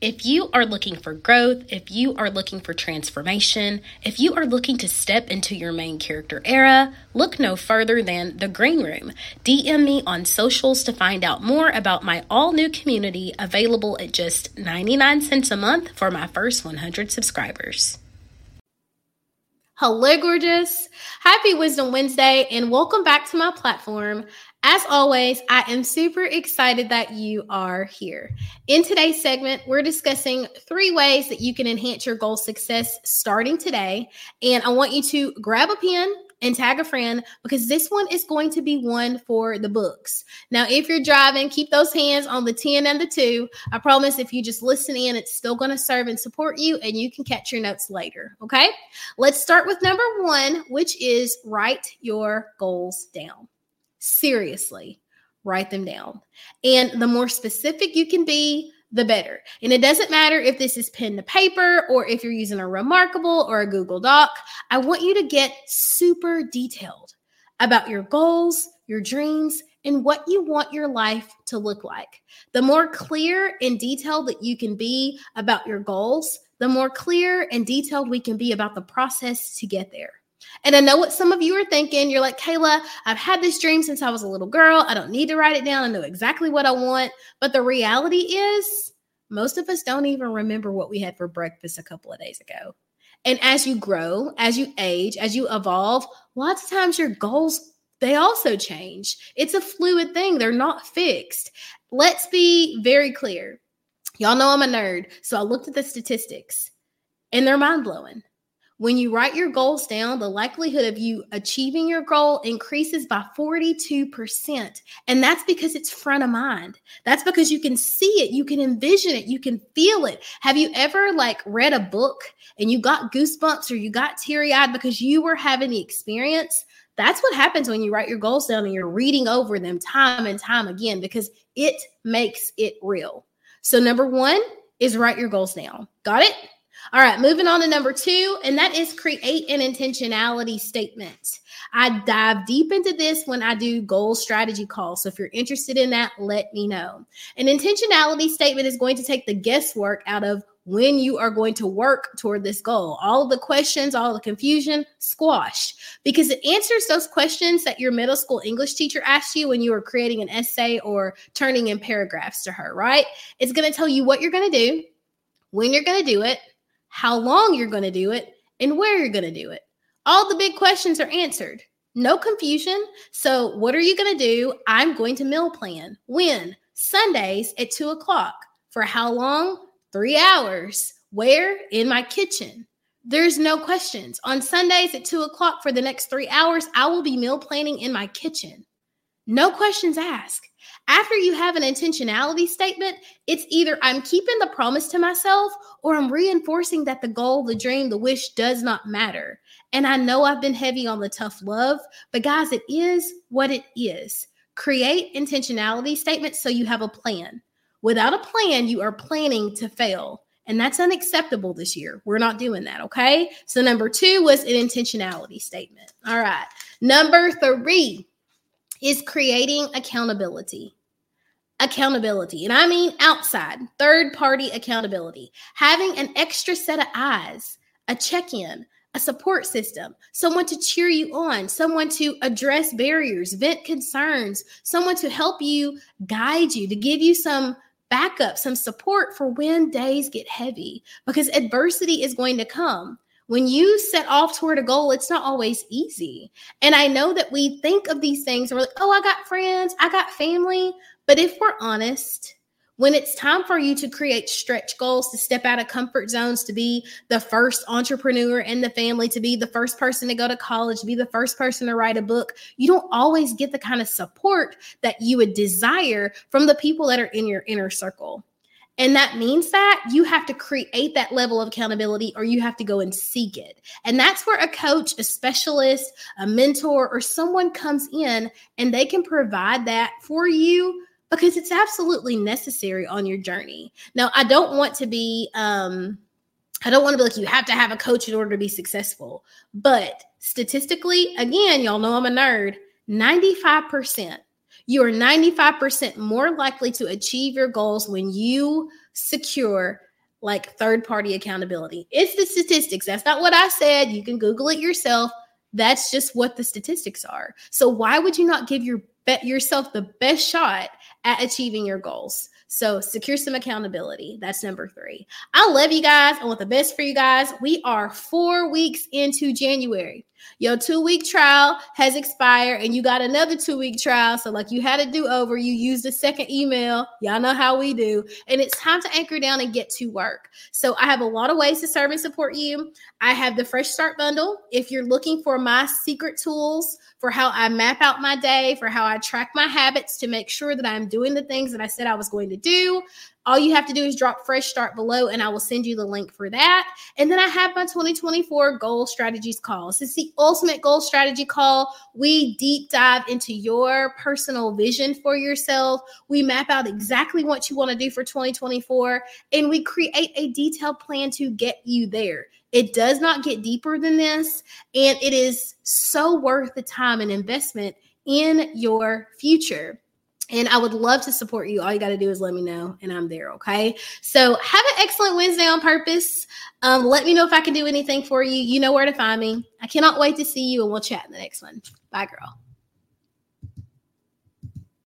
If you are looking for growth, if you are looking for transformation, if you are looking to step into your main character era, look no further than The Green Room. DM me on socials to find out more about my all new community available at just 99 cents a month for my first 100 subscribers. Hello, gorgeous. Happy Wisdom Wednesday, and welcome back to my platform. As always, I am super excited that you are here. In today's segment, we're discussing three ways that you can enhance your goal success starting today. And I want you to grab a pen and tag a friend because this one is going to be one for the books. Now, if you're driving, keep those hands on the 10 and the 2. I promise if you just listen in, it's still going to serve and support you, and you can catch your notes later. Okay, let's start with number one, which is write your goals down seriously write them down. And the more specific you can be, the better. And it doesn't matter if this is pen to paper or if you're using a Remarkable or a Google Doc. I want you to get super detailed about your goals, your dreams, and what you want your life to look like. The more clear and detailed that you can be about your goals, the more clear and detailed we can be about the process to get there. And I know what some of you are thinking. You're like, Kayla, I've had this dream since I was a little girl. I don't need to write it down. I know exactly what I want. But the reality is, most of us don't even remember what we had for breakfast a couple of days ago. And as you grow, as you age, as you evolve, lots of times your goals, they also change. It's a fluid thing, they're not fixed. Let's be very clear. Y'all know I'm a nerd. So I looked at the statistics and they're mind blowing. When you write your goals down, the likelihood of you achieving your goal increases by 42%. And that's because it's front of mind. That's because you can see it, you can envision it, you can feel it. Have you ever like read a book and you got goosebumps or you got teary eyed because you were having the experience? That's what happens when you write your goals down and you're reading over them time and time again because it makes it real. So, number one is write your goals down. Got it? All right, moving on to number two, and that is create an intentionality statement. I dive deep into this when I do goal strategy calls. So if you're interested in that, let me know. An intentionality statement is going to take the guesswork out of when you are going to work toward this goal. All the questions, all the confusion, squash because it answers those questions that your middle school English teacher asked you when you were creating an essay or turning in paragraphs to her, right? It's going to tell you what you're going to do, when you're going to do it, how long you're going to do it, and where you're going to do it. All the big questions are answered. No confusion. So, what are you going to do? I'm going to meal plan. When? Sundays at two o'clock. For how long? Three hours. Where? In my kitchen. There's no questions. On Sundays at two o'clock for the next three hours, I will be meal planning in my kitchen. No questions asked. After you have an intentionality statement, it's either I'm keeping the promise to myself or I'm reinforcing that the goal, the dream, the wish does not matter. And I know I've been heavy on the tough love, but guys, it is what it is. Create intentionality statements so you have a plan. Without a plan, you are planning to fail. And that's unacceptable this year. We're not doing that. Okay. So, number two was an intentionality statement. All right. Number three is creating accountability accountability. And I mean outside, third party accountability, having an extra set of eyes, a check in, a support system, someone to cheer you on, someone to address barriers, vent concerns, someone to help you guide you, to give you some backup, some support for when days get heavy, because adversity is going to come. When you set off toward a goal, it's not always easy. And I know that we think of these things and we're like, oh, I got friends, I got family. But if we're honest, when it's time for you to create stretch goals, to step out of comfort zones, to be the first entrepreneur in the family, to be the first person to go to college, to be the first person to write a book, you don't always get the kind of support that you would desire from the people that are in your inner circle. And that means that you have to create that level of accountability or you have to go and seek it. And that's where a coach, a specialist, a mentor, or someone comes in and they can provide that for you because it's absolutely necessary on your journey. Now, I don't want to be um I don't want to be like you have to have a coach in order to be successful. But statistically, again, y'all know I'm a nerd, 95%. You are 95% more likely to achieve your goals when you secure like third party accountability. It's the statistics. That's not what I said. You can Google it yourself. That's just what the statistics are. So why would you not give your bet yourself the best shot at achieving your goals? So secure some accountability. That's number three. I love you guys. I want the best for you guys. We are four weeks into January. Your two week trial has expired and you got another two week trial. So, like you had to do over, you used the second email. Y'all know how we do. And it's time to anchor down and get to work. So, I have a lot of ways to serve and support you. I have the Fresh Start Bundle. If you're looking for my secret tools for how I map out my day, for how I track my habits to make sure that I'm doing the things that I said I was going to do, all you have to do is drop fresh start below and I will send you the link for that. And then I have my 2024 goal strategies call. This is the ultimate goal strategy call. We deep dive into your personal vision for yourself. We map out exactly what you want to do for 2024 and we create a detailed plan to get you there. It does not get deeper than this and it is so worth the time and investment in your future. And I would love to support you. All you got to do is let me know, and I'm there. Okay. So have an excellent Wednesday on purpose. Um, let me know if I can do anything for you. You know where to find me. I cannot wait to see you, and we'll chat in the next one. Bye, girl.